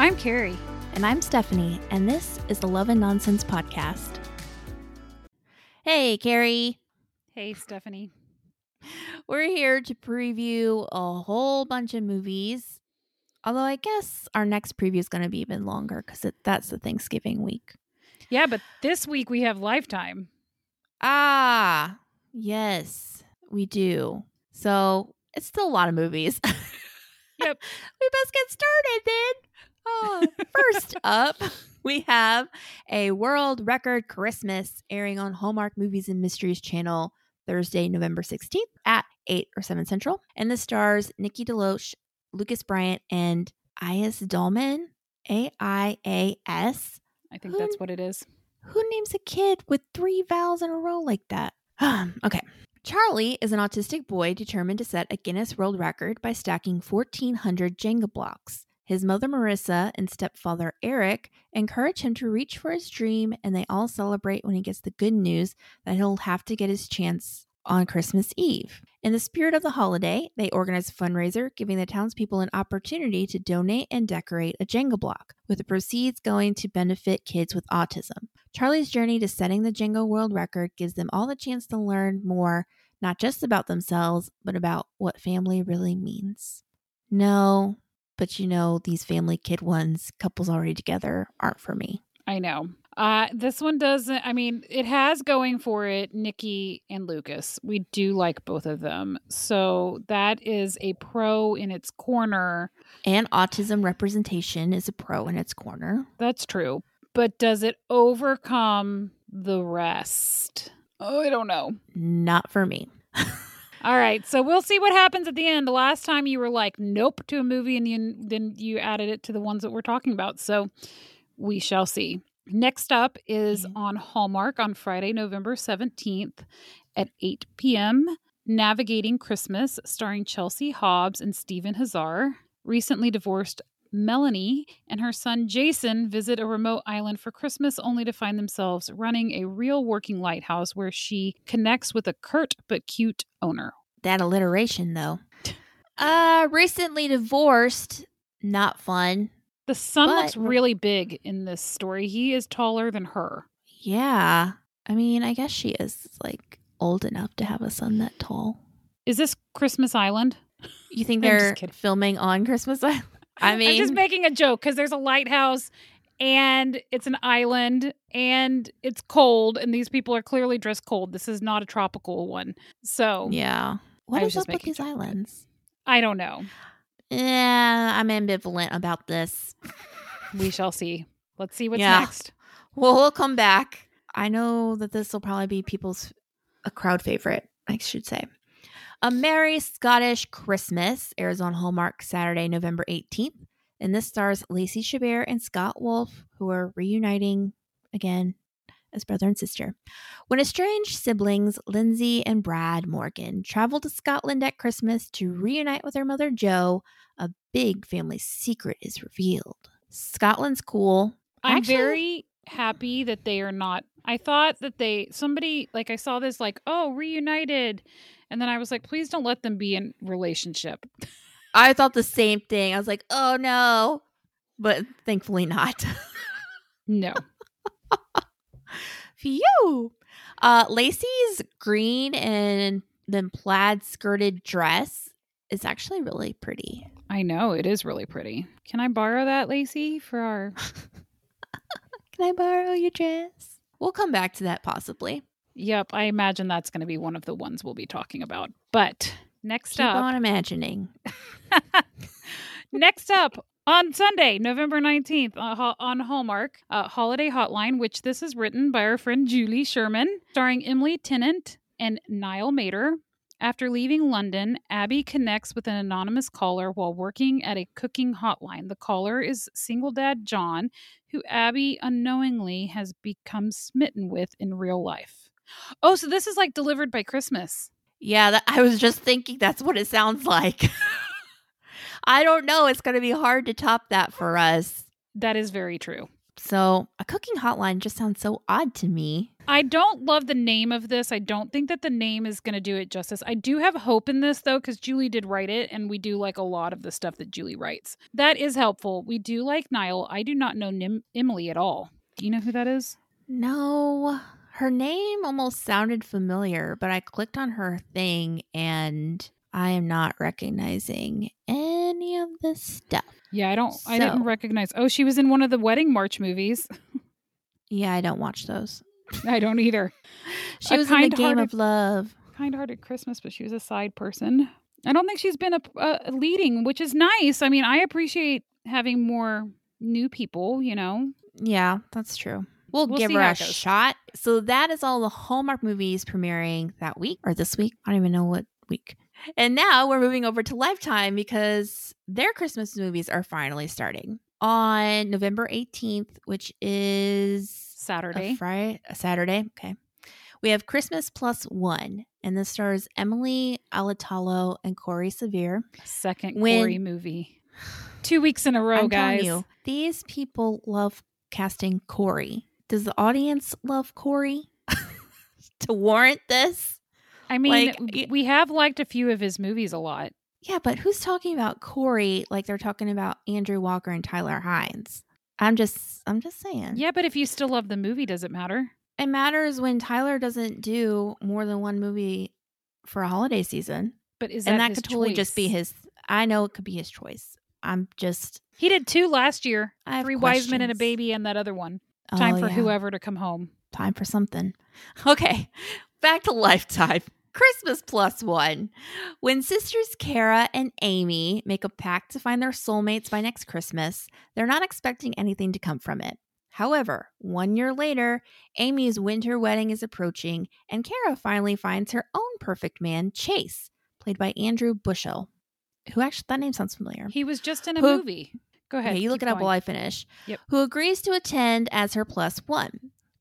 I'm Kerrie. And I'm Stephanie, and this is the Love and Nonsense Podcast. Hey, Kerrie. Hey, Stephanie. We're here to preview a whole bunch of movies. Although I guess our next preview is going to be even longer because that's the Thanksgiving week. Yeah, but this week we have Lifetime. Ah, yes, we do. So it's still a lot of movies. Yep. we best get started then. Oh, first up, we have a world record Christmas airing on Hallmark Movies and Mysteries channel Thursday, November 16th at 8 or 7 Central. And the stars Nikki DeLoach, Lucas Bryant, and Aias Dalman. A I A S. I think that's what it is. Who names a kid with three vowels in a row like that? okay. Charlie is an autistic boy determined to set a Guinness World Record by stacking 1,400 Jenga blocks. His mother, Marissa, and stepfather, Eric, encourage him to reach for his dream, and they all celebrate when he gets the good news that he'll have to get his chance on Christmas Eve. In the spirit of the holiday, they organize a fundraiser, giving the townspeople an opportunity to donate and decorate a Jenga block, with the proceeds going to benefit kids with autism. Charlie's journey to setting the Jenga world record gives them all the chance to learn more, not just about themselves, but about what family really means. No, but you know, these family kid ones, couples already together, aren't for me. I know. Uh, this one doesn't. I mean, it has going for it Nikki and Lucas. We do like both of them. So that is a pro in its corner. And autism representation is a pro in its corner. That's true. But does it overcome the rest? Oh, I don't know. Not for me. All right, so we'll see what happens at the end. The last time you were like, nope, to a movie, and you, then you added it to the ones that we're talking about. So we shall see. Next up is mm-hmm. on Hallmark on Friday, November 17th at 8 p.m. Navigating Christmas, starring Chelsea Hobbs and Stephen Huszar. Recently divorced Melanie and her son Jason visit a remote island for Christmas only to find themselves running a real working lighthouse where she connects with a curt but cute owner. That alliteration, though. Uh, recently divorced, not fun. The son But- looks really big in this story. He is taller than her. Yeah. I mean, I guess she is like old enough to have a son that tall. Is this Christmas Island? You think they're filming on Christmas Island? I mean, I'm just making a joke because there's a lighthouse and it's an island and it's cold and these people are clearly dressed cold. This is not a tropical one. So yeah. What is up with these islands? I don't know. Yeah, I'm ambivalent about this. We shall see. Let's see what's Yeah. next. Well, we'll come back. I know that this will probably be people's a crowd favorite, I should say. A Merry Scottish Christmas airs on Hallmark Saturday, November 18th. And this stars Lacey Chabert and Scott Wolf, who are reuniting again as brother and sister. When estranged siblings Lindsay and Brad Morgan travel to Scotland at Christmas to reunite with their mother Jo, a big family secret is revealed. Scotland's cool. I'm Actually- very happy that they are not. I thought that they somebody like I saw this like oh reunited, and then I was like please don't let them be in relationship. I thought the same thing. I was like, oh no. But thankfully not. No, Phew. Uh, Lacey's green and then plaid skirted dress is actually really pretty. I know it is really pretty. Can I borrow that, Lacey, for our? Can I borrow your dress? We'll come back to that possibly. Yep, I imagine that's going to be one of the ones we'll be talking about. But next Keep up, on imagining. Next up on Sunday, November 19th uh, on Hallmark, uh, Holiday Hotline, which this is written by our friend Julie Sherman, starring Emily Tennant and Niall Matter. After leaving London, Abby connects with an anonymous caller while working at a cooking hotline. The caller is single dad John, who Abby unknowingly has become smitten with in real life. Oh, so this is like delivered by Christmas. Yeah, that, I was just thinking that's what it sounds like. I don't know. It's going to be hard to top that for us. That is very true. So, a cooking hotline just sounds so odd to me. I don't love the name of this. I don't think that the name is going to do it justice. I do have hope in this though, because Julie did write it, and we do like a lot of the stuff that Julie writes. That is helpful. We do like Niall. I do not know Nim- Emily at all. Do you know who that is? No, her name almost sounded familiar, but I clicked on her thing and I am not recognizing any of the stuff. Yeah, I don't. I didn't recognize. Oh, she was in one of the Wedding March movies. Yeah, I don't watch those. I don't either. She A was in the Game of Love. Kind-hearted Christmas, but she was a side person. I don't think she's been a, a leading, which is nice. I mean, I appreciate having more new people. You know, Yeah, that's true. We'll, We'll give her a shot. So that is all the Hallmark movies premiering that week or this week. I don't even know what week. And now we're moving over to Lifetime because their Christmas movies are finally starting on November 18th, which is Saturday. a Friday, a Saturday. Okay. We have Christmas Plus One, and this stars Emily Alatalo and Corey Sevier. Second When- Corey movie. Two weeks in a row, I'm guys. you, these people love casting Corey. Does the audience love Corey to warrant this? I mean, Like, we have liked a few of his movies a lot. Yeah, but who's talking about Corey like they're talking about Andrew Walker and Tyler Hynes? I'm just, I'm just saying. Yeah, but if you still love the movie, does it matter? It matters when Tyler doesn't do more than one movie for a holiday season, But is and that that his could totally just be his. I know it could be his choice. I'm just. He did two last year. I have Three wise men and a baby, and that other one. Time Oh, for yeah. whoever to come home. time for something. Okay, back to Lifetime. Christmas plus one. When sisters Kara and Amy make a pact to find their soulmates by next Christmas, they're not expecting anything to come from it. However, one year later, Amy's winter wedding is approaching, and Kara finally finds her own perfect man, Chase, played by Andrew Bushell. Who actually, that name sounds familiar. He was just in a Who- movie. Go ahead. Okay, you look it up going. while I finish. Yep. Who agrees to attend as her plus one.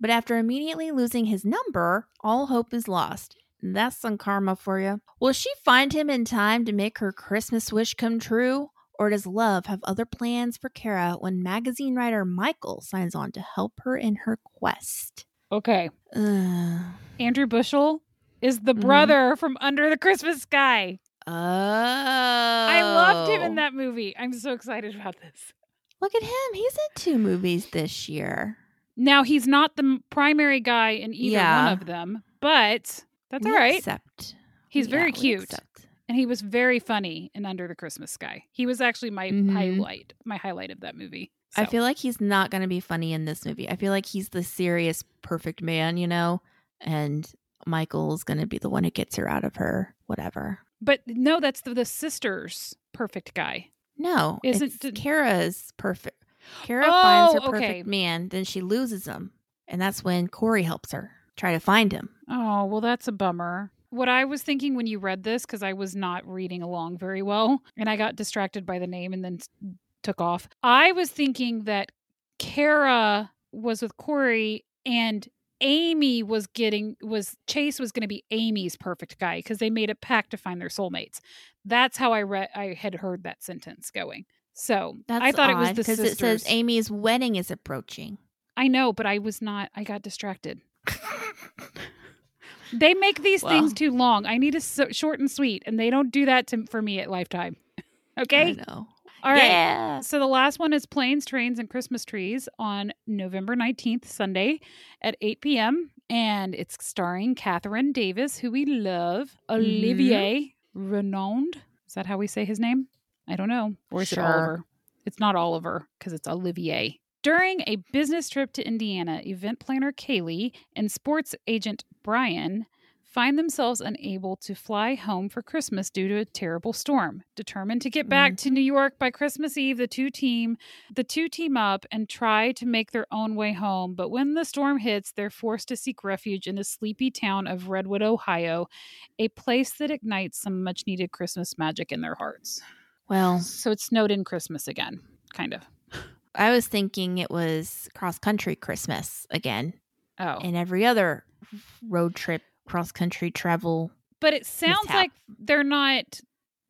But after immediately losing his number, all hope is lost. That's some karma for you. Will she find him in time to make her Christmas wish come true? Or does love have other plans for Kara when magazine writer Michael signs on to help her in her quest? Okay. Ugh. Andrew Bushell is the Mhm. brother from Under the Christmas Sky. Oh. I loved him in that movie. I'm so excited about this. Look at him. He's in two movies this year. Now he's not the primary guy in either Yeah. one of them, but that's We all right. Accept. He's Yeah, very cute, accept. and he was very funny in Under the Christmas Sky. He was actually my Mhm. highlight, my highlight of that movie. I feel like he's not going to be funny in this movie. I feel like he's the serious, perfect man, you know, and Michael's going to be the one who gets her out of her whatever. But no, that's the, the sister's perfect guy. No, Isn't- it's Kara's perfect. Kara Oh, finds her okay. perfect man, then she loses him, and that's when Corey helps her try to find him. Oh, well, that's a bummer. What I was thinking when you read this, because I was not reading along very well, and I got distracted by the name and then took off. I was thinking that Kara was with Corey and Amy was getting was Chase was going to be Amy's perfect guy because they made a pact to find their soulmates. That's how I read. I had heard that sentence going. So That's I thought it was because it says Amy's wedding is approaching. I know, but I was not. I got distracted. They make these Well. things too long. I need a so, short and sweet, and they don't do that to, for me at Lifetime. okay, I know. All right. Yeah. So the last one is Planes, Trains, and Christmas Trees on November 19th, Sunday at 8 p.m. And it's starring Kathryn Davis, who we love, Mm-hmm. Olivier Renaud. Is that how we say his name? I don't know. Or is Sure. it Oliver? It's not Oliver because it's Olivier. During a business trip to Indiana, event planner Kaylee and sports agent Brian find themselves unable to fly home for Christmas due to a terrible storm. Determined to get back mm-hmm. to New York by Christmas Eve, the two team the two team up and try to make their own way home, but when the storm hits, they're forced to seek refuge in the sleepy town of Redwood, Ohio, a place that ignites some much needed Christmas magic in their hearts. Well, So it's snowed in Christmas again, kind of. I was thinking it was cross country Christmas again. Oh. and every other road trip, cross country travel. But it sounds mishap. like they're not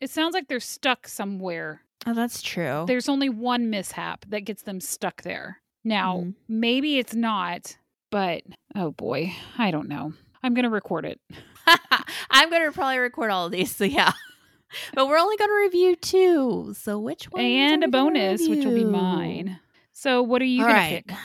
it sounds like they're stuck somewhere. Oh, that's true. There's only one mishap that gets them stuck there. Now, Mhm. maybe it's not But oh boy, I don't know. I'm going to record it. I'm going to probably record all of these. So yeah. but we're only going to review two. So which one? And a bonus, which will be mine. So what are you going right. to pick?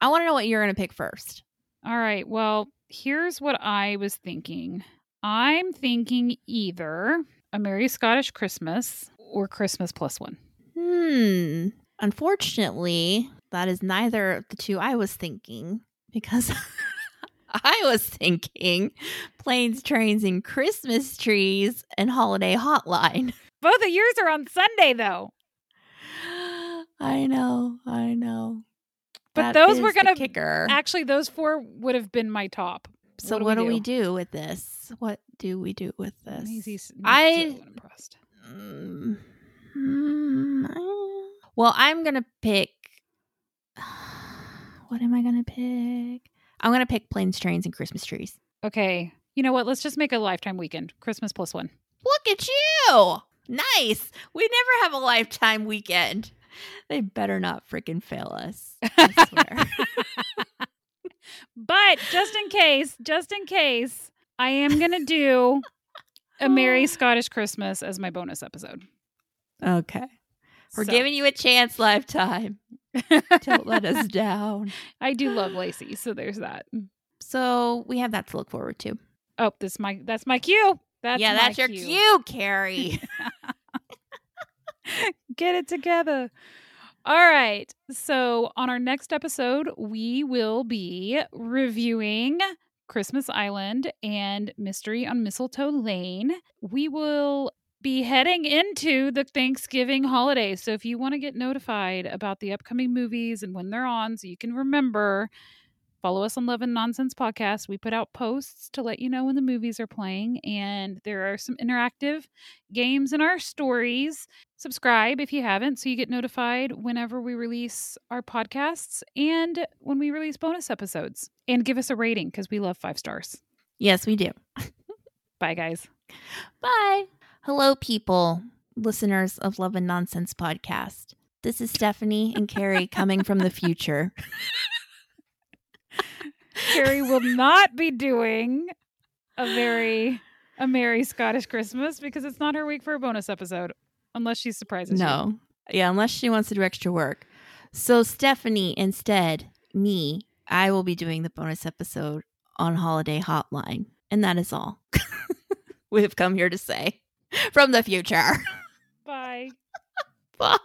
I want to know what you're going to pick first. All right. Well, here's what I was thinking. I'm thinking either a Merry Scottish Christmas or Christmas plus one. Hmm. Unfortunately, that is neither of the two I was thinking because I was thinking planes, trains, and Christmas trees and holiday hotline. Both of yours are on Sunday, though. I know, I know. But that those were gonna kicker. Actually, those four would have been my top. So what, do, what we, do? we, do? with this? What do we do with this? He's, I impressed. Mm, well, I'm gonna pick. What am I gonna pick? I'm gonna pick planes, trains, and Christmas trees. Okay. You know what? Let's just make a lifetime weekend. Christmas plus one. Look at you. Nice. We never have a lifetime weekend. They better not freaking fail us. I swear. but just in case, just in case, I am going to do a Merry Scottish Christmas as my bonus episode. Okay. We're so. giving you a chance, lifetime. Don't let us down. I do love Lacey, so there's that. So we have that to look forward to. Oh, this my that's my cue. That's yeah, that's your cue, cue Kerrie. Get it together. All right. So, on our next episode, we will be reviewing Christmas Island and Mystery on Mistletoe Lane. We will be heading into the Thanksgiving holiday. So, if you want to get notified about the upcoming movies and when they're on, so you can remember, follow us on Love and Nonsense Podcast. We put out posts to let you know when the movies are playing, and there are some interactive games in our stories. Subscribe if you haven't, so you get notified whenever we release our podcasts and when we release bonus episodes. And give us a rating because we love five stars. Yes, we do. Bye, guys. Bye. Hello, people, listeners of Love and Nonsense Podcast. This is Stephanie and Kerrie coming from the future. Kerrie will not be doing a very a merry Scottish Christmas because it's not her week for a bonus episode, unless she surprises no. you. Yeah, unless she wants to do extra work. So Stephanie, instead, me, I will be doing the bonus episode on Holiday Hotline. And that is all we have come here to say from the future. Bye. Bye.